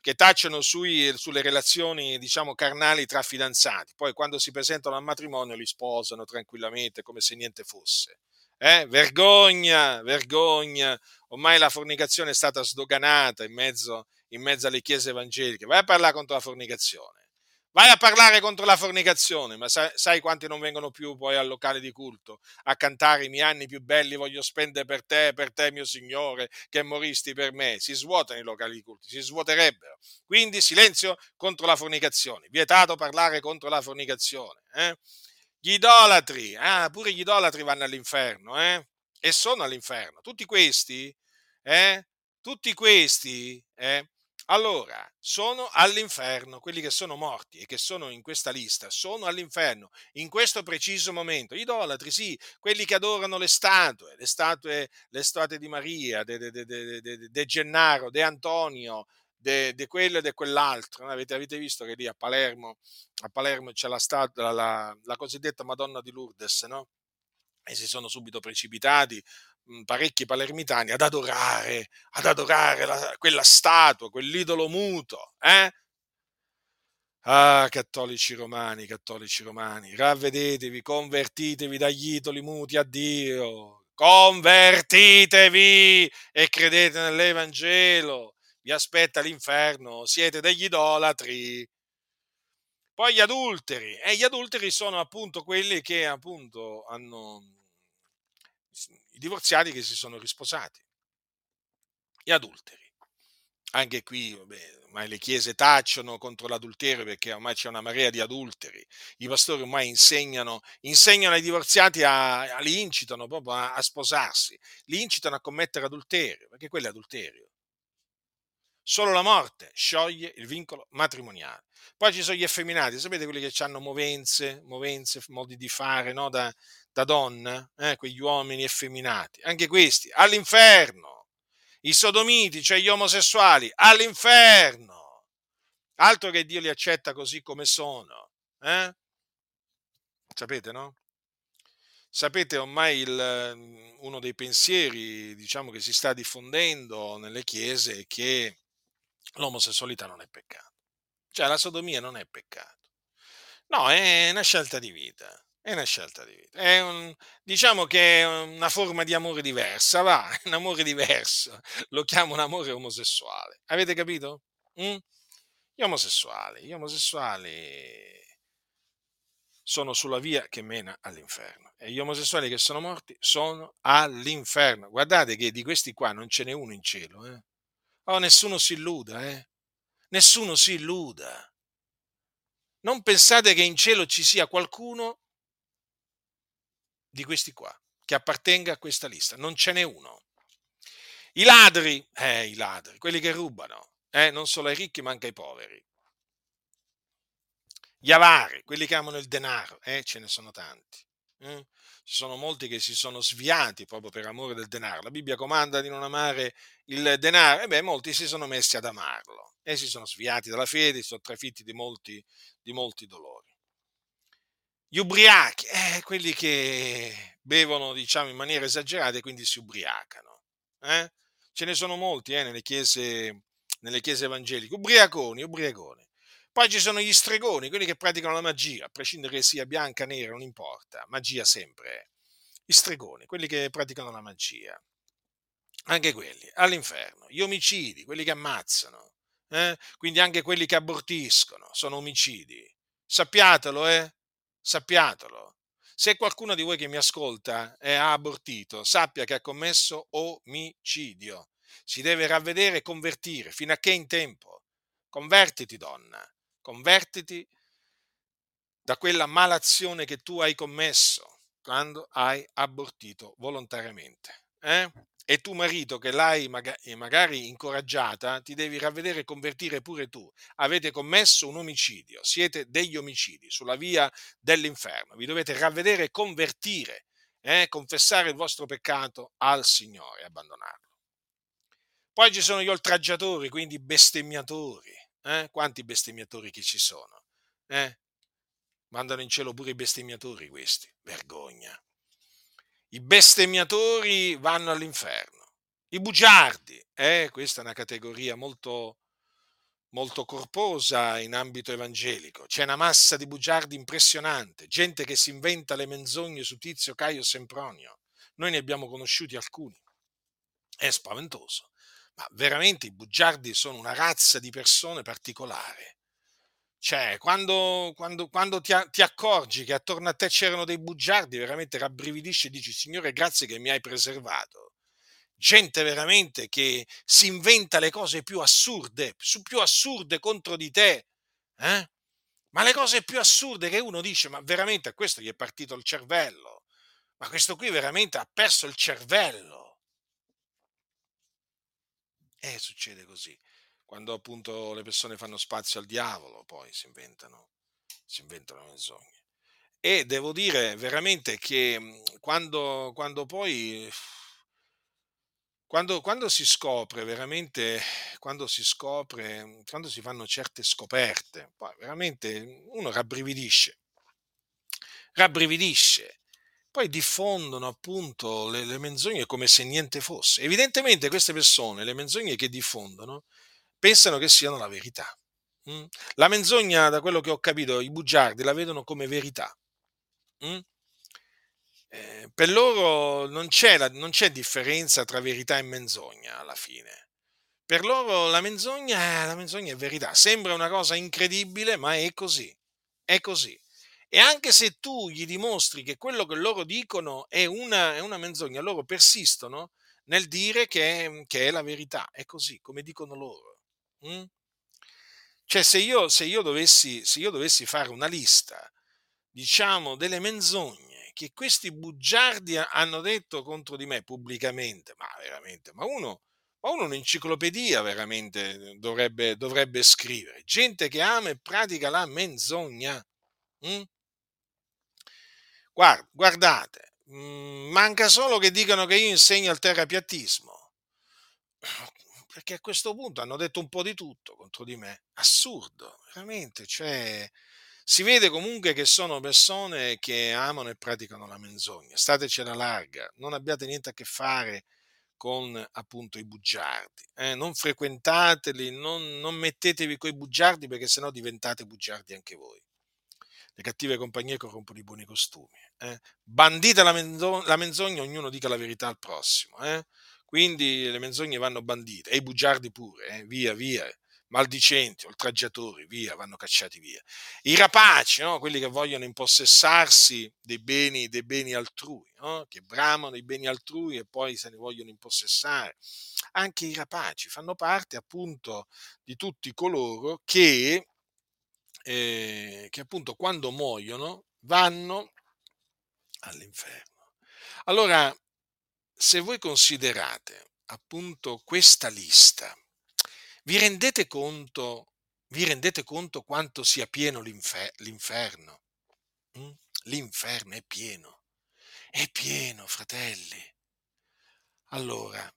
che tacciono sui, sulle relazioni, diciamo, carnali tra fidanzati. Poi quando si presentano al matrimonio li sposano tranquillamente come se niente fosse. Eh? Vergogna, vergogna. Ormai la fornicazione è stata sdoganata in mezzo, in mezzo alle chiese evangeliche. Vai a parlare contro la fornicazione. Vai a parlare contro la fornicazione, ma sai, sai, quanti non vengono più poi al locale di culto a cantare i miei anni più belli voglio spendere per te, per te mio Signore, che moristi per me. Si svuotano i locali di culto, si svuoterebbero. Quindi silenzio contro la fornicazione, vietato parlare contro la fornicazione. Eh? Gli idolatri, ah, pure gli idolatri vanno all'inferno, eh? E sono all'inferno. Tutti questi, eh? Tutti questi, eh? Allora sono all'inferno, quelli che sono morti e che sono in questa lista sono all'inferno in questo preciso momento. Idolatri, sì, quelli che adorano le statue, le statue, le statue di Maria, de, de, de, de Gennaro, de Antonio, di quello e di quell'altro. Avete, avete, visto che lì a Palermo, a Palermo c'è la, statua, la, la cosiddetta Madonna di Lourdes, no? E si sono subito precipitati parecchi palermitani ad adorare, ad adorare la, quella statua, quell'idolo muto. Eh? Ah, cattolici romani, cattolici romani, ravvedetevi, convertitevi dagli idoli muti a Dio, convertitevi e credete nell'Evangelo, vi aspetta l'inferno, siete degli idolatri. Poi gli adulteri, e gli adulteri sono appunto quelli che appunto hanno i divorziati che si sono risposati, gli adulteri. Anche qui, vabbè, ormai le chiese tacciono contro l'adulterio perché ormai c'è una marea di adulteri. I pastori ormai insegnano, insegnano ai divorziati, a, a, li incitano proprio a, a sposarsi, li incitano a commettere adulterio, perché quello è adulterio. Solo la morte scioglie il vincolo matrimoniale. Poi ci sono gli effeminati, sapete quelli che hanno movenze, movenze modi di fare no? da, da donna, eh? quegli uomini effeminati. Anche questi, all'inferno i sodomiti, cioè gli omosessuali, all'inferno. Altro che Dio li accetta così come sono. Eh? Sapete, no? Sapete ormai il, uno dei pensieri diciamo, che si sta diffondendo nelle chiese è che l'omosessualità non è peccato. Cioè la sodomia non è peccato. No, è una scelta di vita. È una scelta di vita. È un, diciamo che è una forma di amore diversa, va, un amore diverso. Lo chiamo un amore omosessuale. Avete capito? Mm? Gli omosessuali, gli omosessuali sono sulla via che mena all'inferno e gli omosessuali che sono morti sono all'inferno. Guardate che di questi qua non ce n'è uno in cielo. Eh? Oh, nessuno si illuda, eh? Nessuno si illuda. Non pensate che in cielo ci sia qualcuno di questi qua, che appartenga a questa lista. Non ce n'è uno. I ladri, eh, i ladri, quelli che rubano, eh, non solo ai ricchi ma anche ai poveri. Gli avari, quelli che amano il denaro, eh, ce ne sono tanti. Eh? Ci sono molti che si sono sviati proprio per amore del denaro. La Bibbia comanda di non amare il denaro, e beh, molti si sono messi ad amarlo e si sono sviati dalla fede, si sono trafitti di molti, di molti dolori. Gli ubriachi, eh, quelli che bevono, diciamo, in maniera esagerata e quindi si ubriacano. Eh? Ce ne sono molti eh, nelle, chiese, nelle chiese evangeliche. Ubriaconi, ubriaconi. Poi ci sono gli stregoni, quelli che praticano la magia, a prescindere che sia bianca, nera, non importa, magia sempre. Gli stregoni, quelli che praticano la magia. Anche quelli, all'inferno. Gli omicidi, quelli che ammazzano. Eh? Quindi anche quelli che abortiscono sono omicidi. Sappiatelo, eh? Sappiatelo. Se qualcuno di voi che mi ascolta eh, ha abortito, sappia che ha commesso omicidio. Si deve ravvedere e convertire fino a che in tempo. Convertiti, donna, convertiti da quella malazione che tu hai commesso quando hai abortito volontariamente. Eh? E tu marito che l'hai magari incoraggiata, ti devi ravvedere e convertire pure tu. Avete commesso un omicidio, siete degli omicidi sulla via dell'inferno. Vi dovete ravvedere e convertire, eh? confessare il vostro peccato al Signore e abbandonarlo. Poi ci sono gli oltraggiatori, quindi i bestemmiatori. Eh? Quanti bestemmiatori che ci sono? Eh? Mandano in cielo pure i bestemmiatori questi. Vergogna. I bestemmiatori vanno all'inferno. I bugiardi, eh, questa è una categoria molto, molto corposa in ambito evangelico. C'è una massa di bugiardi impressionante, gente che si inventa le menzogne su Tizio, Caio, Sempronio. Noi ne abbiamo conosciuti alcuni. È spaventoso. Ma veramente i bugiardi sono una razza di persone particolare. Cioè, quando, quando, quando ti, ti, accorgi che attorno a te c'erano dei bugiardi, veramente rabbrividisci e dici, Signore, grazie che mi hai preservato. Gente veramente che si inventa le cose più assurde, su più assurde contro di te. Eh? Ma le cose più assurde che uno dice, ma veramente a questo gli è partito il cervello. Ma questo qui veramente ha perso il cervello. E eh, succede così quando appunto le persone fanno spazio al diavolo, poi si inventano, si inventano menzogne. E devo dire veramente che mhmm, quando, quando poi, quando, quando si scopre veramente, quando si scopre, quando si fanno certe scoperte, poi veramente uno rabbrividisce, rabbrividisce poi diffondono appunto le, le, menzogne come se niente fosse. Evidentemente queste persone, le menzogne che diffondono, pensano che siano la verità. mm? La menzogna, da quello che ho capito, i bugiardi la vedono come verità. mm? Eh, per loro non c'è, la- non c'è differenza tra verità e menzogna alla fine. Per loro la menzogna, la menzogna è verità. Sembra una cosa incredibile, ma è così. È così. E anche se tu gli dimostri che quello che loro dicono è una, è una menzogna, loro persistono nel dire che, che è la verità. È così, come dicono loro. Mm? Cioè, se io, se io dovessi, se io dovessi fare una lista, diciamo, delle menzogne che questi bugiardi ha- hanno detto contro di me pubblicamente, ma veramente, ma uno, ma uno un'enciclopedia veramente dovrebbe, dovrebbe scrivere. Gente che ama e pratica la menzogna. mm? Guard- guardate, mm, manca solo che dicano che io insegno il terrapiattismo. Perché a questo punto hanno detto un po' di tutto contro di me. Assurdo, veramente. Cioè, si vede comunque che sono persone che amano e praticano la menzogna. Statecela larga, non abbiate niente a che fare con appunto i bugiardi. eh. Non frequentateli, non, non mettetevi coi bugiardi perché sennò diventate bugiardi anche voi. Le cattive compagnie corrompono i buoni costumi. eh. Bandite la, menzo- la menzogna, ognuno dica la verità al prossimo. eh. Quindi le menzogne vanno bandite e i bugiardi pure, eh. via, via. Maldicenti, oltraggiatori, via, vanno cacciati via. I rapaci, no? quelli che vogliono impossessarsi dei beni, dei beni altrui, no? che bramano i beni altrui e poi se ne vogliono impossessare. Anche i rapaci fanno parte appunto di tutti coloro che eh, che appunto quando muoiono vanno all'inferno. Allora, se voi considerate appunto questa lista, vi rendete conto, vi rendete conto quanto sia pieno l'infer- l'inferno? Mm? L'inferno è pieno, è pieno, fratelli. Allora,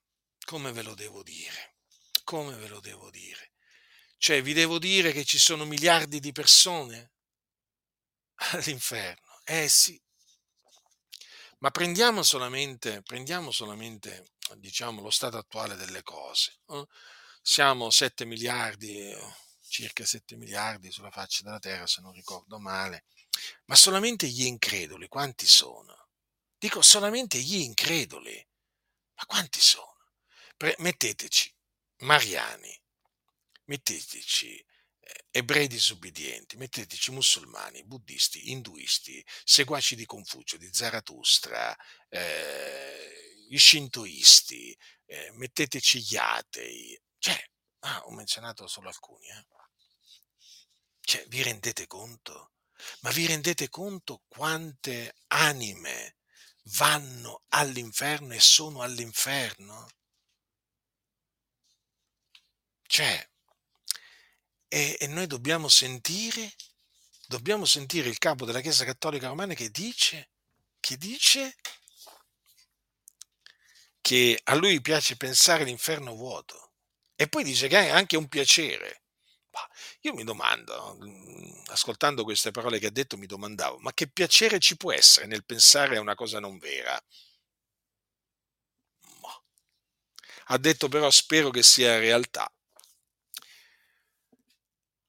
come ve lo devo dire? Come ve lo devo dire? Cioè, vi devo dire che ci sono miliardi di persone all'inferno. Eh sì, ma prendiamo solamente, prendiamo solamente diciamo, lo stato attuale delle cose. Siamo 7 miliardi, circa 7 miliardi sulla faccia della Terra, se non ricordo male, ma solamente gli increduli, quanti sono? Dico solamente gli increduli, ma quanti sono? Pre- metteteci mariani, metteteci ebrei disobbedienti, metteteci musulmani, buddisti, induisti, seguaci di Confucio, di Zarathustra, eh, gli shintoisti, eh, metteteci gli atei, cioè, ah, ho menzionato solo alcuni, eh. Cioè, vi rendete conto? Ma vi rendete conto quante anime vanno all'inferno e sono all'inferno? Cioè, e, e noi dobbiamo sentire, dobbiamo sentire il capo della Chiesa Cattolica Romana che dice, che dice che a lui piace pensare l'inferno vuoto e poi dice che è anche un piacere. Io mi domando, mm, ascoltando queste parole che ha detto, mi domandavo, ma che piacere ci può essere nel pensare a una cosa non vera? Ha detto però spero che sia realtà.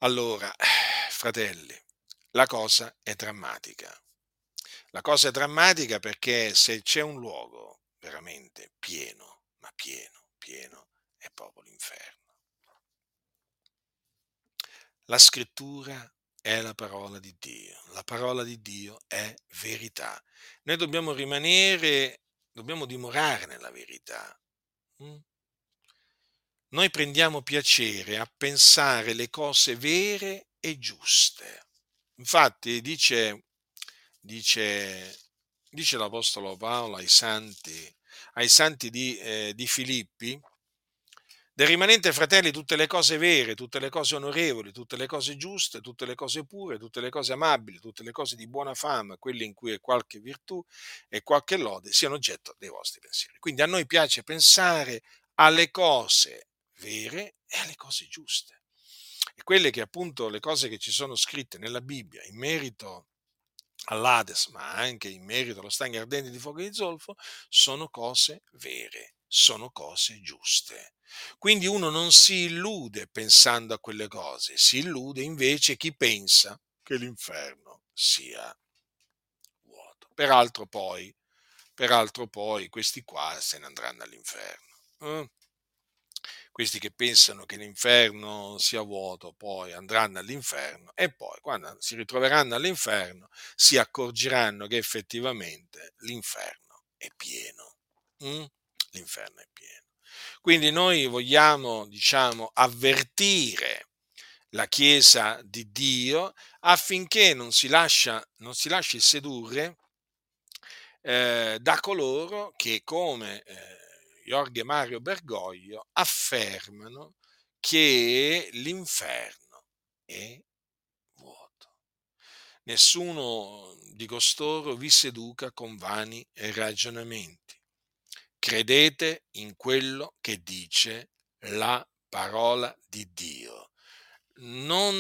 Allora, fratelli, la cosa è drammatica. La cosa è drammatica perché se c'è un luogo veramente pieno, ma pieno, pieno, è proprio l'inferno. La scrittura è la parola di Dio, la parola di Dio è verità. Noi dobbiamo rimanere, dobbiamo dimorare nella verità. mm? Noi prendiamo piacere a pensare le cose vere e giuste. Infatti dice, dice, dice l'Apostolo Paolo ai santi, ai santi di, eh, di Filippi, del rimanente fratelli tutte le cose vere, tutte le cose onorevoli, tutte le cose giuste, tutte le cose pure, tutte le cose amabili, tutte le cose di buona fama, quelle in cui è qualche virtù e qualche lode, siano oggetto dei vostri pensieri. Quindi a noi piace pensare alle cose vere e alle cose giuste. E quelle che appunto le cose che ci sono scritte nella Bibbia in merito all'Ades, ma anche in merito allo stagno ardente di fuoco e di zolfo, sono cose vere. sono cose giuste. Quindi uno non si illude pensando a quelle cose, si illude invece chi pensa che l'inferno sia vuoto. Peraltro poi, peraltro poi questi qua se ne andranno all'inferno. Eh? Questi che pensano che l'inferno sia vuoto, poi andranno all'inferno e poi quando si ritroveranno all'inferno si accorgeranno che effettivamente l'inferno è pieno. Mm? L'inferno è pieno. Quindi noi vogliamo, diciamo, avvertire la Chiesa di Dio affinché non si, lascia, non si lasci sedurre eh, da coloro che, come eh, Jorge Mario Bergoglio, affermano che l'inferno è vuoto. Nessuno di costoro vi seduca con vani ragionamenti credete in quello che dice la parola di Dio. Non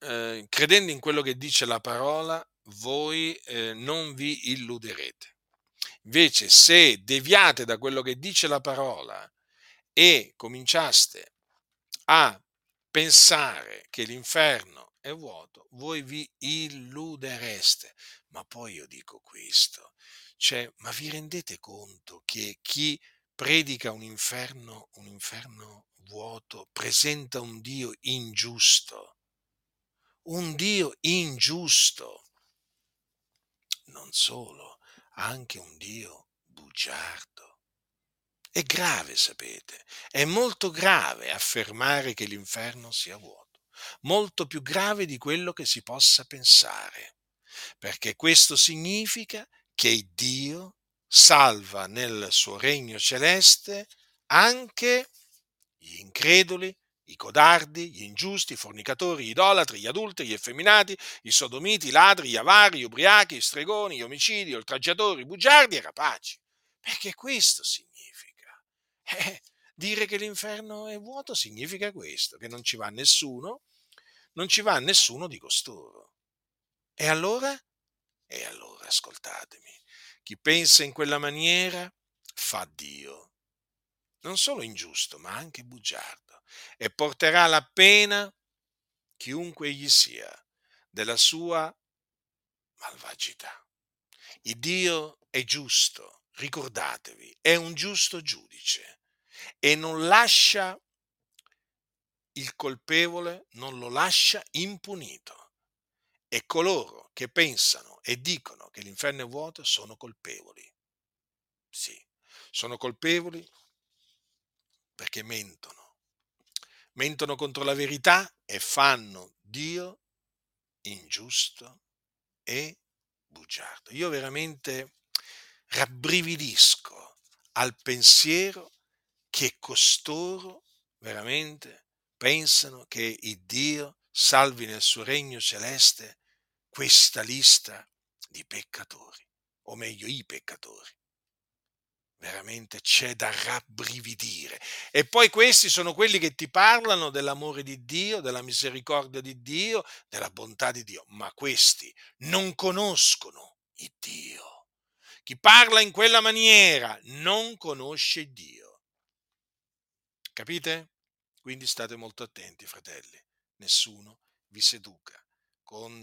eh, credendo in quello che dice la parola, voi eh, non vi illuderete. Invece, se deviate da quello che dice la parola e cominciaste a pensare che l'inferno è vuoto, voi vi illudereste. Ma poi io dico questo, cioè, ma vi rendete conto che chi predica un inferno, un inferno vuoto, presenta un Dio ingiusto? Un Dio ingiusto. Non solo, anche un Dio bugiardo. È grave, sapete, è molto grave affermare che l'inferno sia vuoto, molto più grave di quello che si possa pensare, perché questo significa che Dio salva nel suo regno celeste anche gli increduli, i codardi, gli ingiusti, i fornicatori, gli idolatri, gli adulteri, gli effeminati, i sodomiti, i ladri, gli avari, gli ubriachi, gli stregoni, gli omicidi, gli oltraggiatori, i bugiardi e i rapaci. Perché questo significa. Eh, dire che l'inferno è vuoto significa questo, che non ci va nessuno, non ci va nessuno di costoro. E allora? E allora ascoltatemi, chi pensa in quella maniera fa Dio, non solo ingiusto, ma anche bugiardo, e porterà la pena, chiunque egli sia, della sua malvagità. Il Dio è giusto, ricordatevi, è un giusto giudice e non lascia il colpevole, non lo lascia impunito e coloro che pensano e dicono che l'inferno è vuoto sono colpevoli. Sì, sono colpevoli perché mentono. Mentono contro la verità e fanno Dio ingiusto e bugiardo. Io veramente rabbrividisco al pensiero che costoro veramente pensano che il Dio salvi nel suo regno celeste questa lista di peccatori, o meglio i peccatori. Veramente c'è da rabbrividire. E poi questi sono quelli che ti parlano dell'amore di Dio, della misericordia di Dio, della bontà di Dio, ma questi non conoscono il Dio. Chi parla in quella maniera non conosce Dio. Capite? Quindi state molto attenti, fratelli nessuno vi seduca con